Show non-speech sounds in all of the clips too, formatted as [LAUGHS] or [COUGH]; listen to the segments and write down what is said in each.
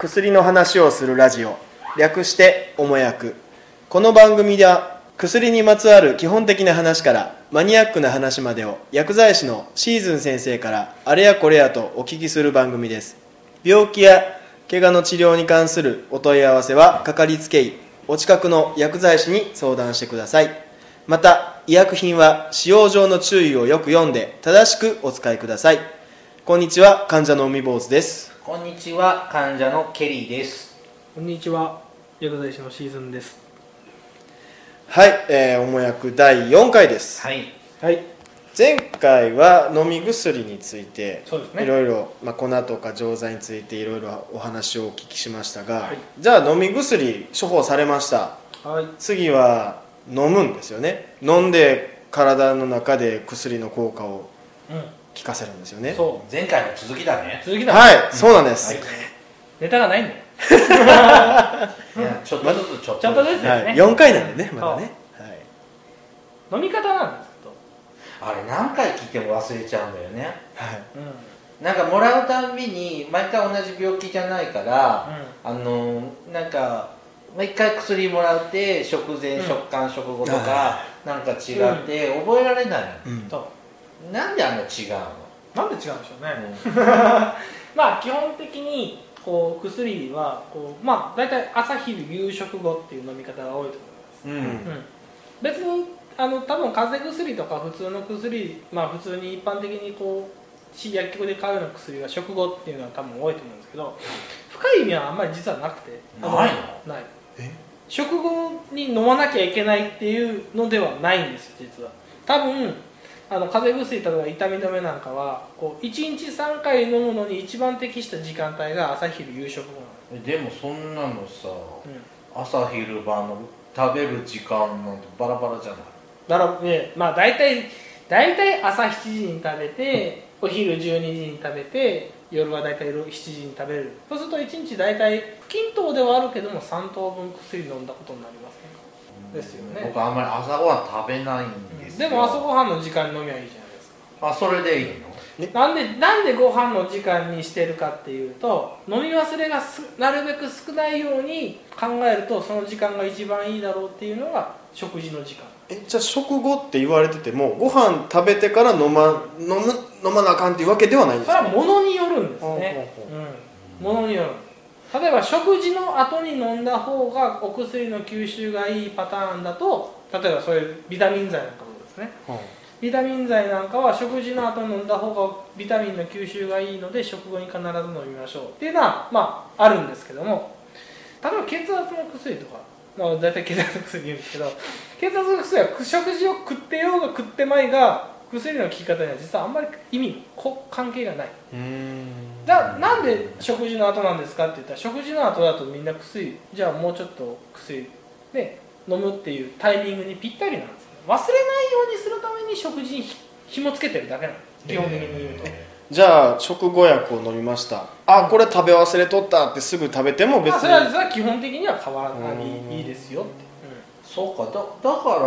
薬の話をするラジオ。略しておもやくこの番組では薬にまつわる基本的な話からマニアックな話までを薬剤師のシーズン先生からあれやこれやとお聞きする番組です。病気や怪我の治療に関するお問い合わせはかかりつけ医お近くの薬剤師に相談してください。また医薬品は使用上の注意をよく読んで正しくお使いください。こんにちは患者の海坊主です。こんにちは患者のケリーです。こんにちは薬剤師のシーズンです。はい、えー、おもやく第4回です、はい。はい。前回は飲み薬についてそうですね。いろいろ、まあ、粉とか錠剤についていろいろお話をお聞きしましたが、はい。じゃあ飲み薬処方されました。はい。次は飲むんですよね。飲んで体の中で薬の効果をう効かせるんですよね。んそ前回の続きだね。う続きだはい、そうなんです、はい。ネタがないんだよ [LAUGHS] ちょっとずつちょっちょっとずつね。はい。ですね4回なんでねまだね、はい。飲み方なんですけどあれ何回聞いても忘れちゃうんだよね。はい。うん。なんかもらうたんびに毎回同じ病気じゃないから、あのなんか毎回薬もらって食前、うん。食間食後とはかなんか違って覚えられないうん。そうなんであんな違うの、なんで違うんでしょうね、うん。[LAUGHS] まあ基本的にこう薬はこうまあ大体朝昼夕食後っていう飲み方が多いと思います。うん。うん、別にあの多分風邪薬とか普通の薬まあ普通に一般的にこうし薬局で買うような薬は食後っていうのは多分多いと思うんですけど深い意味はあんまり実はなくて。あないの？ない。え？食後に飲まなきゃいけないっていうのではないんですよ実は。多分あの風邪薬例えば痛み止めなんかはこう1日3回飲むのに一番適した時間帯が朝昼夕食後なの。でもそんなのさうん。朝昼晩の食べる時間なんてバラバラじゃない？だからねまあ大体大体朝7時に食べてお昼12時に食べて夜は大体7時に食べる。そうすると1日大体不均等ではあるけども3等分薬飲んだことになりますね。ですよね。僕あんまり朝ごはん食べないんででも朝ごはんの時間に飲みゃいいじゃないですか。あそれでいいの？なんでなんでご飯の時間にしてるかっていうと飲み忘れがすなるべく少ないように考えるとその時間が一番いいだろうっていうのが食事の時間。えじゃあ食後って言われててもご飯食べてから飲ま飲む飲まなあかんっていうわけではないんですか？それは物によるんですね。ほうほうん。物による。例えば食事の後に飲んだ方がお薬の吸収がいいパターンだと例えばそういうビタミン剤なんかもですね。はビタミン剤なんかは食事の後に飲んだ方がビタミンの吸収がいいので食後に必ず飲みましょう。っていうのはまああるんですけども。例えば血圧の薬とか、まあ、大体血圧の薬言うんですけど。血圧の薬は食事を食ってようが食ってまいが薬の効き方には実はあんまり意味こ関係がない。うん。じゃあなんで食事の後なんですかって言ったら食事の後だとみんな薬じゃあもうちょっと薬で飲むっていうタイミングにぴったりなんですよ忘れないようにするために食事にひ紐付けてるだけなんです基本的に言うと、じゃあ食後薬を飲みました。あこれ食べ忘れとったってすぐ食べても別まあ、にそれは基本的には変わらなうんいいいですよって、そうか。だだからあ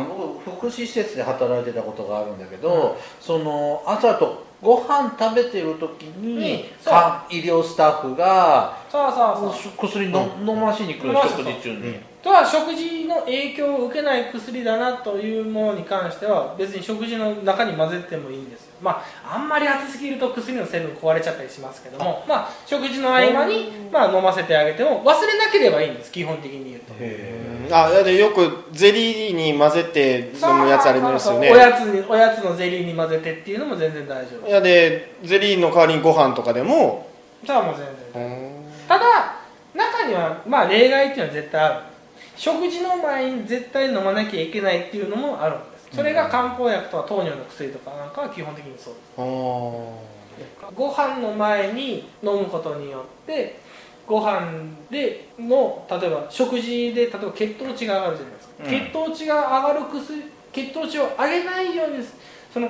の僕福祉施設で働いてたことがあるんだけど、その朝とご飯食べてる時に、うん。そう。か医療スタッフがさあさあさあ薬の、飲ましに来る。食事中に、うんとは食事の影響を受けない薬だなというものに関しては別に食事の中に混ぜてもいいんですよ。まああんまり熱すぎると薬の成分壊れちゃったりしますけどもまあ食事の合間に、まあ、飲ませてあげても忘れなければいいんです基本的に言うと。うんあだってよくゼリーに混ぜて飲むやつありますよね。おやつにおやつのゼリーに混ぜてっていうのも全然大丈夫いやでゼリーの代わりにご飯とかでも。それはもう全然ただ中にはまあ例外っていうのは絶対ある食事の前に絶対飲まなきゃいけないっていうのもあるんです。それが漢方薬とか糖尿の薬とかなんかは基本的にそうです。ご飯の前に飲むことによってご飯での例えば食事で例えば血糖値が上がるじゃないですか、うん。血糖値が上がる薬血糖値を上げないようにすその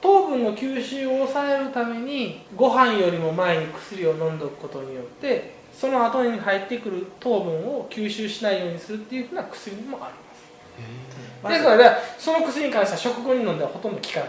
糖分の吸収を抑えるためにご飯よりも前に薬を飲んでおくことによってその後に入ってくる糖分を吸収しないようにするっていうふうな薬もあります。ですのでその薬に関しては食後に飲んではほとんど効かない。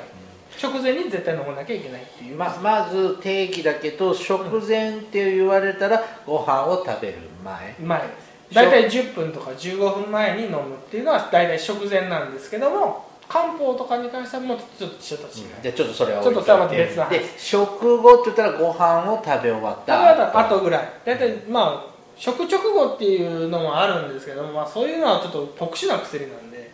食前に絶対飲まなきゃいけないっていう。ままず定義だけど食前って言われたらご飯を食べる前。前です。大体10分とか15分前に飲むっていうのは大体食前なんですけども漢方とかに関してはもうちょっとちょっと違う、じゃあちょっとそれはちょっとそれはまた別な話で食後って言ったらご飯を食べ終わった。あとぐらい。大体まあ食直後っていうのもあるんですけども、まあ、そういうのはちょっと特殊な薬なんで。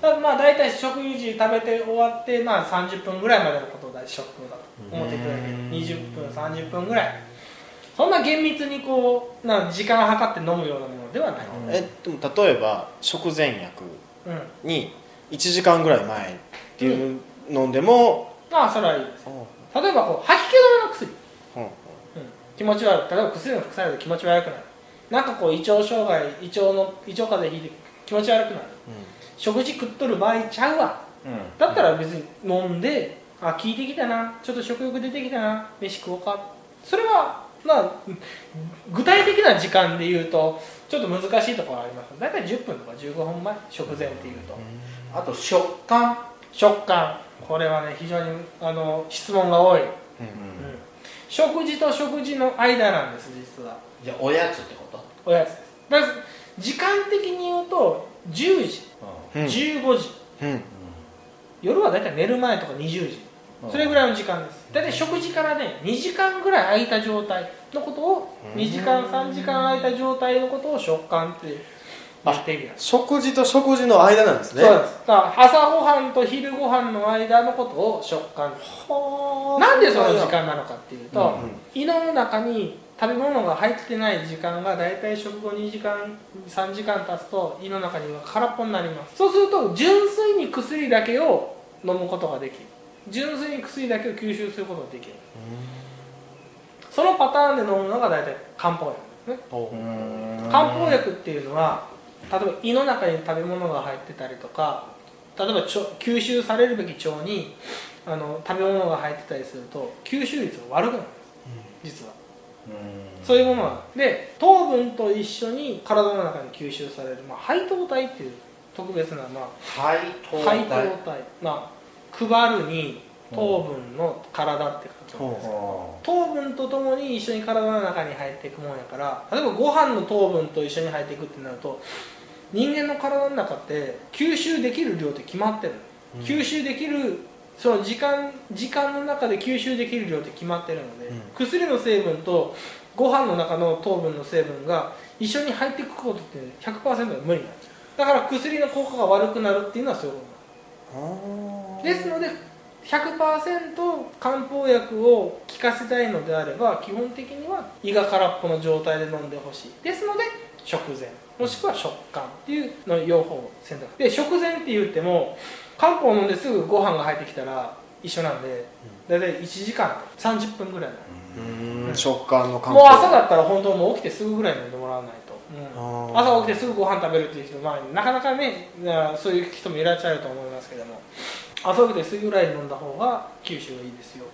だからまあ大体食事食べて終わって、まあ、30分ぐらいまでのことを大体食後だと思っていただける20分30分ぐらい。そんな厳密にこうな時間を計って飲むようなものではない、うんえでも例えば食前薬うん、に1時間ぐらい前っていうのでも、まあそれはいいです。うん例えばこう吐き気止めの薬、うん。うん、気持ち悪い例えば薬の副作用で気持ち悪くなる。なんかこう胃腸障害胃腸の胃腸風邪ひいて気持ち悪くなる。食事食っとる場合ちゃうわ。うん。だったら別に飲んであ効いてきたな。ちょっと食欲出てきたな。飯食おうか。それはまあ具体的な時間で言うとちょっと難しいところはあります。大体10分とか15分前食前っていうと。あと食感。食感。これはね非常にあの質問が多い、うん。うん。食事と食事の間なんです実は。じゃあおやつってこと？おやつです。だから時間的に言うと10時、うん。15時。うん。夜は大体寝る前とか20時それぐらいの時間です。大体食事からね2時間ぐらい空いた状態のことを2時間3時間空いた状態のことを食感って言って食事と食事の間なんですね。そうです。だから朝ごはんと昼ごはんの間のことを食感。はあなんでその時間なのかっていうと、うん胃の中に食べ物が入ってない時間が大体食後2時間3時間経つと胃の中には空っぽになります。そうすると純粋に薬だけを飲むことができる純粋に薬だけを吸収することができる。そのパターンで飲むのが大体漢方薬ですね。漢方薬っていうのは例えば胃の中に食べ物が入ってたりとか例えば腸吸収されるべき腸にあの食べ物が入ってたりすると吸収率が悪くなる。んです実は。うん。そういうものなんで糖分と一緒に体の中に吸収される、まあ、配糖体っていう特別な、ま配あ、当配糖体。まあ配るに糖分の体って書くんですほ糖分とともに一緒に体の中に入っていくもんやから例えばご飯の糖分と一緒に入っていくってなると人間の体の中って吸収できる量って決まってるの、吸収できるその時間時間の中で吸収できる量って決まってるので、うん。薬の成分とご飯の中の糖分の成分が一緒に入っていくことって100%は無理なんですよ。だから薬の効果が悪くなるっていうのはそういうことなんですですので100%漢方薬を効かせたいのであれば基本的には胃が空っぽの状態で飲んでほしい。ですので食前もしくは食感っていうの両方を選択。で食前って言っても漢方を飲んですぐご飯が入ってきたら一緒なんで大体1時間30分ぐらいなううん。ん食感の感もう朝だったら本当もう起きてすぐぐらい飲んでもらわないと、うん。朝起きてすぐご飯食べるっていう人、まあ、なかなかねなそういう人もいらっしゃると思いますけども朝起きてすぐぐらい飲んだ方が吸収がいいですよ。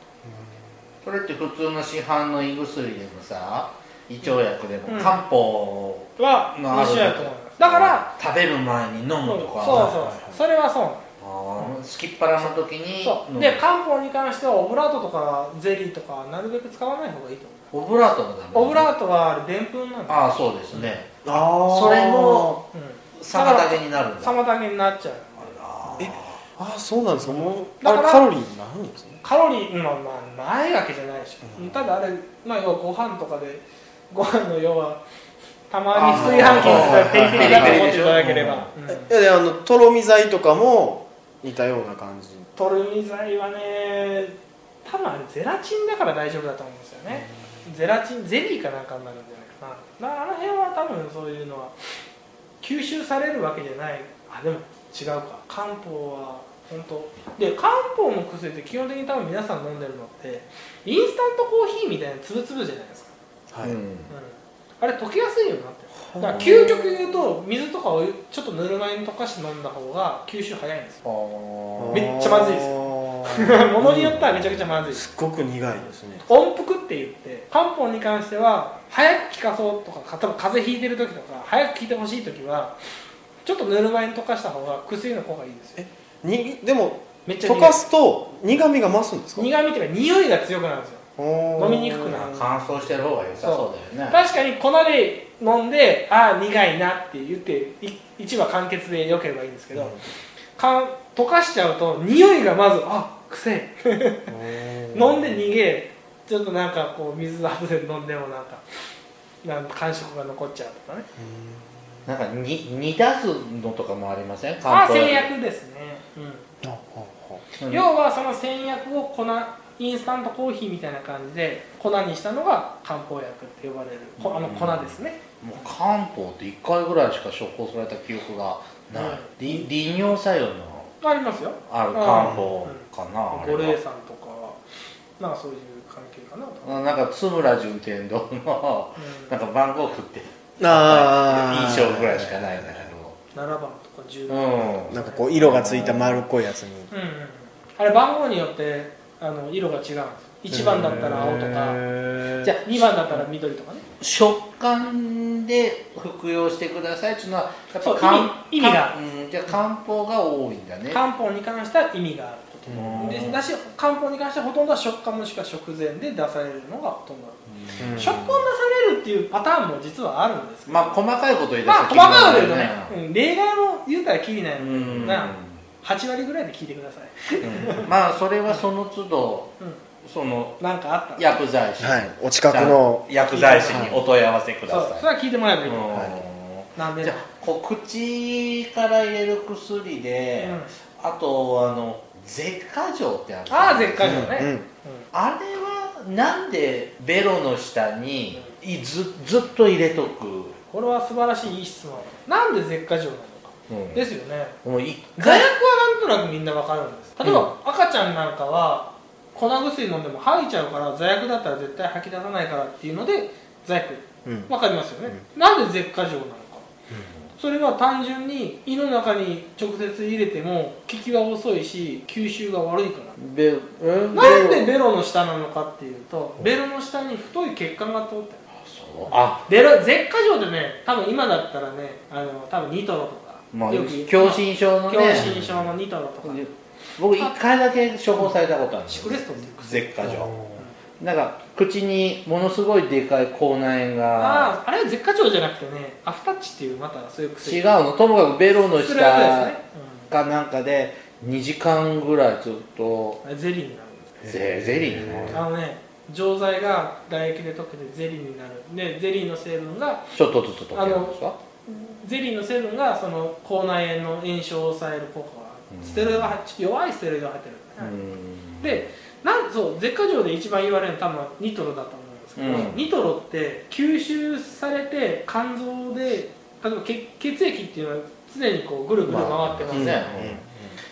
それって普通の市販の胃薬でもさ胃腸薬でもうん。漢方はのある一緒やと思いますだから食べる前に飲むそうとか。そうそうそれはそう。なのあーすきっ腹の時にそう。で漢方に関してはオブラートとかゼリーとかなるべく使わない方がいいとオブラートもダメ思うオブラートはあれでんぷんなんだ。ああそうですね。あー。それもうん。妨げになるんだ。妨げになっちゃうあーそうなんですか。もうあだかられカロリーになるんですねカロリーまあまあないわけじゃないでし。ょ、うん。ただあれまあ要はご飯とかでご飯の要はたまに炊飯器に使うペリペリだと思っていただければ、うん。いやであのとろみ剤とかも似たような感じ。とろみ剤はね多分あれゼラチンだから大丈夫だと思うんですよね、ゼラチンゼリーかなんかになるんじゃないかな。あの辺は多分そういうのは吸収されるわけじゃない。あでも違うか。漢方は本当。で漢方の薬って基本的に多分皆さん飲んでるのってインスタントコーヒーみたいなつぶつぶじゃないですか、はい、うん。うん、あれ溶けやすいようになって。るだから究極言うと水とかをちょっとぬるま湯に溶かして飲んだ方が吸収早いんですよ。あめっちゃまずいです。すものによってはめちゃくちゃまずい。ですすっごく苦いですね。音符って言って漢方に関しては早く効かそうとか例えば風邪ひいてる時とか早く効いてほしい時はちょっとぬるま湯に溶かした方が薬の効果いいですよにでもめっちゃ溶かすと苦みが増すんですか？苦味っていうか匂いが強くなるんですよ。飲飲みにくくなる。乾燥してる方が良さそうだよね。確かに粉で飲んでああ苦いなって言ってい一話完結でよければいいんですけど、かん溶かしちゃうと匂いがまずあくせえ飲んで逃げちょっとなんかこう水後で飲んでもなんかなんか感触が残っちゃうとかねなんかに煮出すのとかもありません？ああ漢方製薬ですね、うん、要はその製薬を粉インスタントコーヒーみたいな感じで粉にしたのが漢方薬って呼ばれるこあの粉ですね、もう漢方って1回ぐらいしか処方された記憶がない、うん。利利尿作用の。ありますよ。ある漢方かな、あれは。五苓散とかはなんかそういう関係かななんか津村順天堂のうん。なんか番号振ってああ印象ぐらいしかないんだけ7番とか10ど番、うん。なんかこう色がついた丸っこいやつに。うん。うんあれ番号によってあの色が違うんです。1番だったら青とか。じじゃあ2番だったら緑とかね。食感で服用してくださいっていうのはやっぱ漢意味意味が。うん、じゃあ漢方が多いんだね。漢方に関しては意味があるでだし漢方に関してはほとんどは食感もしくは食前で出されるのがほとんど。ある、うん。食感出されるっていうパターンも実はあるんですけど。まあ細かいこと言い出まあ細かいこと言うとねね、うん例外も言うたらきりないので、うん。な8割ぐらいで聞いてください、うん。まあそれはその都度うん。そのなんかあった？ら薬剤師、はい。お近くの薬剤師にお問い合わせくだそうさい。それは聞いてもらえばいい。とうん。思う、なんで？じゃあこう口から入れる薬で、あとあの舌下状ってあるああ舌下状ね、うん。うん。あれはなんでベロの下にいずずっと入れとく、これは素晴らしいいい質問。なんで舌下状なのか。うん。ですよね。もう一座薬回はなんとなくみんなわかるんです。例えば、赤ちゃんなんかは粉薬飲んでも吐いちゃうから座薬だったら絶対吐き出さないからっていうので座薬。うん。わかりますよね、なんで舌下状なのか、それは単純に胃の中に直接入れても効きが遅いし吸収が悪いからベうん。なんでベロの下なのかっていうとベロの下に太い血管が通ってるそうあベロ舌下状でね多分今だったらねあの多分ニトロとか、まあよく狭心症のね。狭心症のニトロとか。僕一回だけ処方されたことあるんですシクレストってい舌下状なんか口にものすごいでかい口内炎が。あああれは舌下状じゃなくてねアフタッチっていうまたそういう薬。違うの。ともかくベロの下かなんかで2時間ぐらいずっと。うん、ゼリーになるんですゼゼリーのあのね錠剤が唾液で溶けてゼリーになる。でゼリーの成分がちょっとずつ溶けるんですか？ゼリーの成分がその口内炎の炎症を抑える効果がある。うん。ステロイドが入っ弱いステロイドが入ってる。ん。うでなんそう舌下状で一番言われるのは多分ニトロだと思うんですけど、うん。ニトロって吸収されて肝臓で例えば血血液っていうのは常にこうぐるぐる回ってます。ね、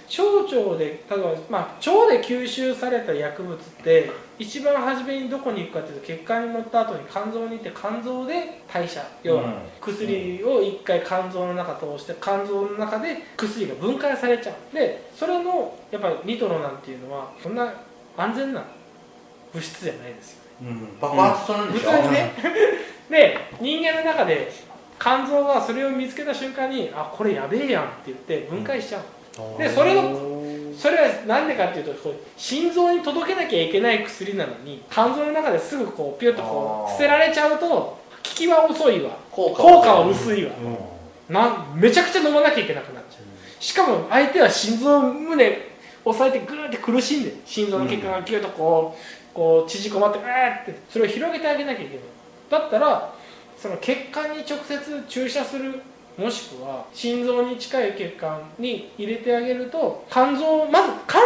小腸で例えば、まあ、腸で吸収された薬物って一番初めにどこに行くかっていうと血管に乗った後に肝臓に行って肝臓で代謝要はうん薬を一回肝臓の中通して肝臓の中で薬が分解されちゃうでそれのやっぱりニトロなんていうのはそんな安全な物質じゃないですよね。うん。爆発するんでしょ、普通にねで人間の中で肝臓がそれを見つけた瞬間にあこれやべえやんって言って分解しちゃう、でそれのそれは何でかっていうと心臓に届けなきゃいけない薬なのに肝臓の中ですぐこうピュッとこう捨てられちゃうと効きは遅いわ。効果は薄いわ。うん。なんめちゃくちゃ飲まなきゃいけなくなっちゃう。しかも相手は心臓胸押さえてグーって苦しんでる。心臓の血管がギュッとこうこう縮こまってうーってそれを広げてあげなきゃいけない。だったらその血管に直接注射するもしくは心臓に近い血管に入れてあげると肝臓まず肝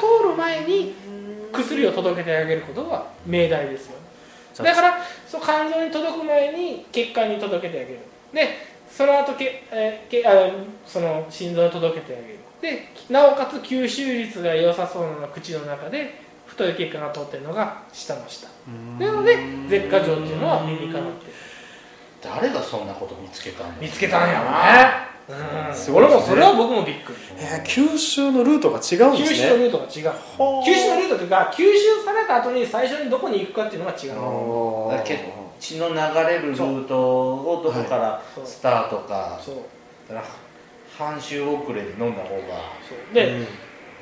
臓を通る前に薬を届けてあげることが命題ですよね。だからそう肝臓に届く前に血管に届けてあげる。でその後け、えーけあその心臓に届けてあげる。でなおかつ吸収率が良さそうな口の中で太い血管が通ってるのが下の下。なので舌下状っていうのは理にかなってる誰がそんなこと見つけたんだ見つけたんやろねうん。俺もそれは僕もびっくり。えー吸収のルートが違うんで吸すね。収のルートが違う。吸収のルートというか吸収された後に最初にどこに行くかっていうのが違うだから血の流れるルートをどこからスタートか。そう。だから半周遅れで飲んだ方が。そう。で、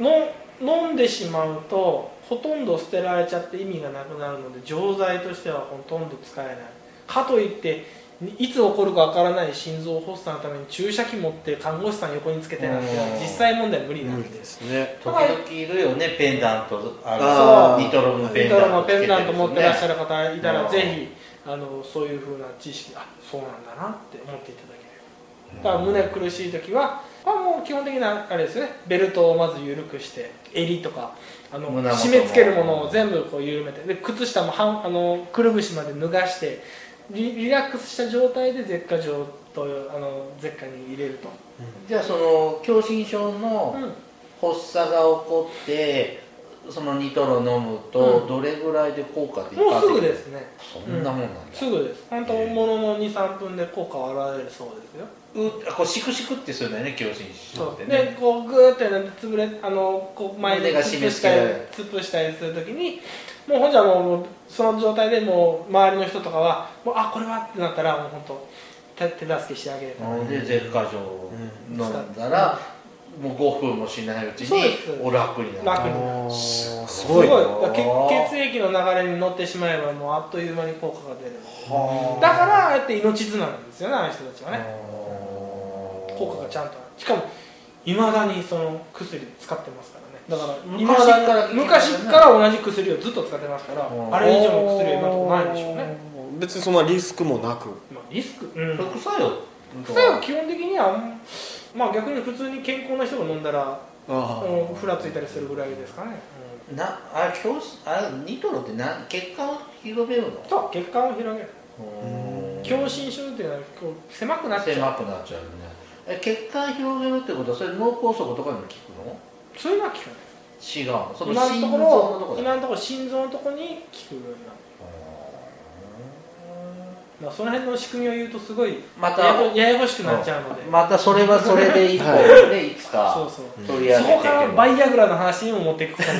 の飲んでしまうとほとんど捨てられちゃって意味がなくなるので錠剤としてはほとんど使えない。かといっていつ起こるかわからない心臓発作のために注射器持って看護師さん横につけてなんてうん。実際問題無理なんですね時々いるよねペンダントあのニトロのペンダントニトロのペンダント持ってらっしゃるる方いたらうん。ぜひあのそういうふうな知識あそうなんだなって思っていただければ。だから胸苦しい時は、まあ、もう基本的なあれですねベルトをまず緩くして襟とかあの。締め付けるものを全部こう緩めてで靴下も半あのくるぶしまで脱がしてリリラックスした状態で舌下状とあの舌下に入れると、じゃあその狭心症のうん発作が起こってそのニトロ飲むうん。とどれぐらいで効果でもうすぐですね。そんなもんなんだ、すぐです。本当ものの23分で効果は現れるそうですよ。うあこうシクシクってするんだよね狭心症ってそう。ねでこうグーってなって潰れあのこう前で胸が突っ締め付け伏したりられる突っ伏したりするときにもうほんじゃもうその状態でもう周りの人とかはもうあこれはってなったらもう本当手手助けしてあげる。から、うん。で舌下状。飲んだら、もう5分もしないうちにお楽になる。すすごい。血血液の流れに乗ってしまえばもうあっという間に効果が出る。はあ。だからああやって命綱なんですよねあの人たちはね。効果がちゃんとある。しかもいまだにその薬使ってますからね。だから昔から昔から同じ薬をずっと使ってますからうん。あれ以上の薬は今のところないでしょうね、別にそんなリスクもなく。まあ、リスク、うん、副作用副作用基本的にはまあ逆に普通に健康な人が飲んだらふらついたりするぐらいですかね、なあ教師あニトロってな血管を広げるの？うん、そう血管を広げる。うん。狭心症っていうのはこう狭くなっちゃう。狭くなっちゃうよね。え血管広げるってことはそれ脳梗塞とかにも効くの？そういうのは効かない違うの？その今のとこ心臓のとこだろ今のところ心臓のところに効くようになるまあ、その辺の仕組みを言うとすごいまたややこややこしくなっちゃうので、またそれはそれで [LAUGHS] 一本はでいつそうかそう。取り上げてそこからバイアグラの話にも持っていくことが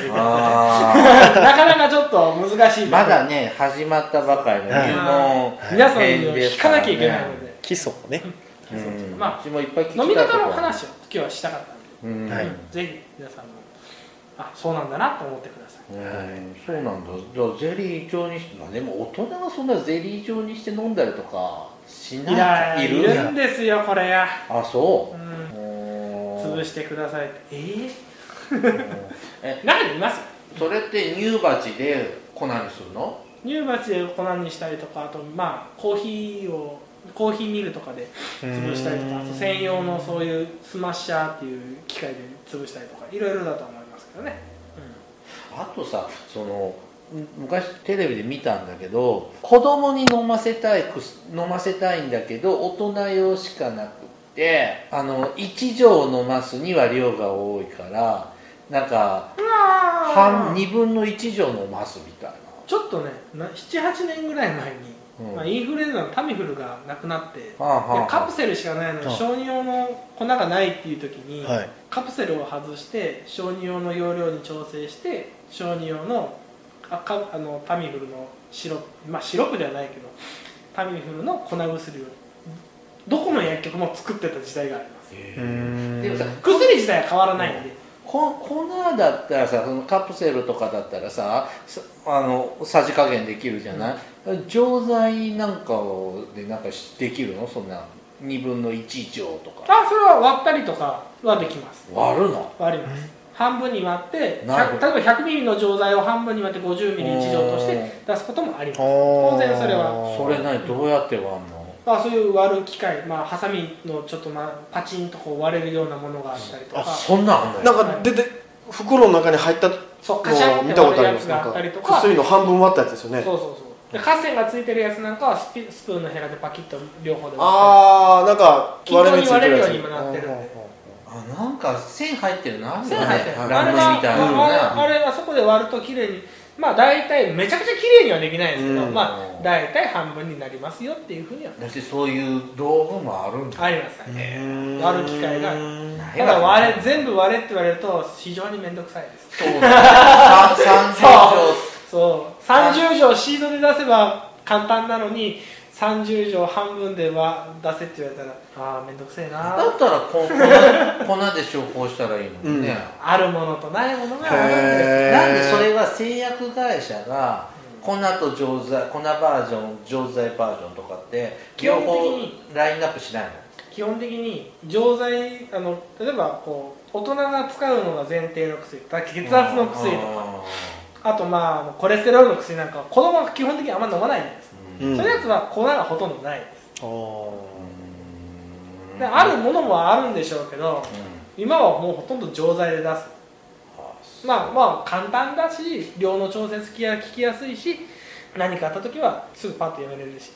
なかなかちょっと難しい。ーまだね始まったばかりの入門皆さんに編で引かなきゃいけないので、基礎をね。うん。まあもいっぱい飲み方の話を今日はしたかったんで、うん。はい。ぜひ皆さんも。あそうなんだなと思ってください。うんそうなんだ。じゃあゼリー状にしてまあでも大人がそんなゼリー状にして飲んだりとかしない？いやいいるんですよこれ。や、あそう？うん、う潰してくださいって。ええ？[LAUGHS] 中にいますよ。それって乳鉢で粉にするの？乳鉢で粉にしたりとかあとまあコーヒーをコーヒーミルとかで潰したりとかあと専用のそういうスマッシャーっていう機械で潰したりとかいろいろだと思いますけどね、あとさそのむ昔テレビで見たんだけど子供に飲ませたいくす飲ませたいんだけど大人用しかなくってあの1錠飲ますには量が多いからなんか半ー。2分の1錠飲ますみたいちょっとね78年ぐらい前に、うん。まあ、インフルエンザのタミフルがなくなって、な、はあはあ。でカプセルしかないのにはあ小児用の粉がないっていう時に、はい。カプセルを外して小児用の容量に調整して小児用のあかあのタミフルのシロップまあシロップではないけどタミフルの粉薬をどこの薬局も作ってた時代があります。でもさ薬自体は変わらないんで、こ粉だったらさそのカプセルとかだったらささあのさじ加減できるじゃない、錠剤なんかでなんかしできるの？そんな2分の1錠とか。あそれは割ったりとかはできます。割るの？割ります半分に割ってなるほ100例えば100ミリの錠剤を半分に割って50ミリ1錠として出すこともあります。当当然それは。それ何どうやって割るの？まあ、そういう割る機械、まあ、ハサミのちょっと、まあ、パチンとこう割れるようなものがあったりとあかそんなんあんのなんか出て袋の中に入ったのそうカシャンってあります。とか。薬の半分割ったやつですよね。そうそうそう。でカッセンがついてるやつなんかはスピスプーンのヘラでパキッと両方で割ってああなんか均等についてるやつ割れるようにもなってるんであなんか線入ってるのあるよね線入ってる。ラムネみたいな。あれあそこで割ると綺麗にまあ大体めちゃくちゃ綺麗にはできないですけど、うん。まあ大体半分になりますよっていうふうには。だそういう道具もあるんだ。ありますうね。ん。割る機会が。ただ割れ全部割れって言われると非常に面倒くさいです。そう。だ30錠そう。30錠シードで出せば簡単なのに30錠半分では出せって言われたらああ面倒くせえな。だったらこ粉粉で処方したらいいのにね、あるものとないものがあるんです。なんでそれは製薬会社が粉と錠剤粉バージョン錠剤バージョンとかって基本的に両方ラインナップしないの？基本的に錠剤あの例えばこう大人が使うのが前提の薬だ血圧の薬とか。あとまあコレステロールの薬なんかは子供は基本的にあんま飲まないんです、うんそういうやつは粉がほとんどないです。であるものもあるんでしょうけどうん。今はもうほとんど錠剤で出す。まあまあ簡単だし量の調節が効きやすいし何かあった時はすぐパッとやめれるし。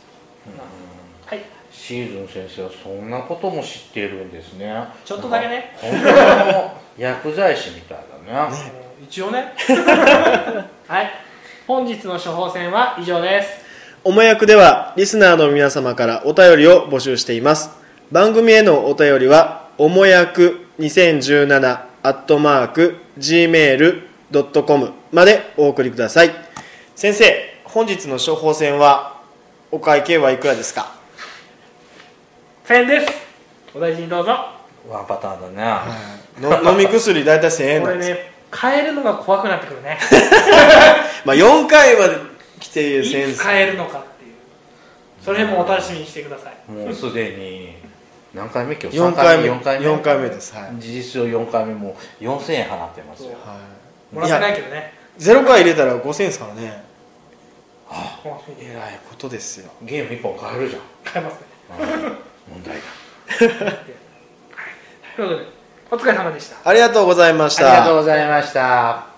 はい。シーズン先生はそんなことも知っているんですね。ちょっとだけね。本当の [LAUGHS] 薬剤師みたいだね。うん一応ね。[LAUGHS] はい。本日の処方箋は以上ですおもやくではリスナーの皆様からお便りを募集しています。番組へのお便りはおもやく2017アットマーク gmail.com までお送りください。先生本日の処方箋はお会計はいくらですか？1000円です。お大事にどうぞ。ワンパターンだね、の飲み薬大体1000円これなんです、ね変えるのが怖くなってくるね。[LAUGHS] まあ、4回まで来て1000円いつ変えるのかっていう。それもお楽しみにしてください。もうすでに何回目今日？4 3回目。4回目？4回目です。はい、事実上4回目もう4000円払ってますよ。はい、もらってないけどね。0回入れたら5000円ですからね。あ。そうえらいことですよ。ゲーム1本買えるじゃん。変えますね。問題だ。[LAUGHS] ということでお疲れ様でした。ありがとうございました。ありがとうございました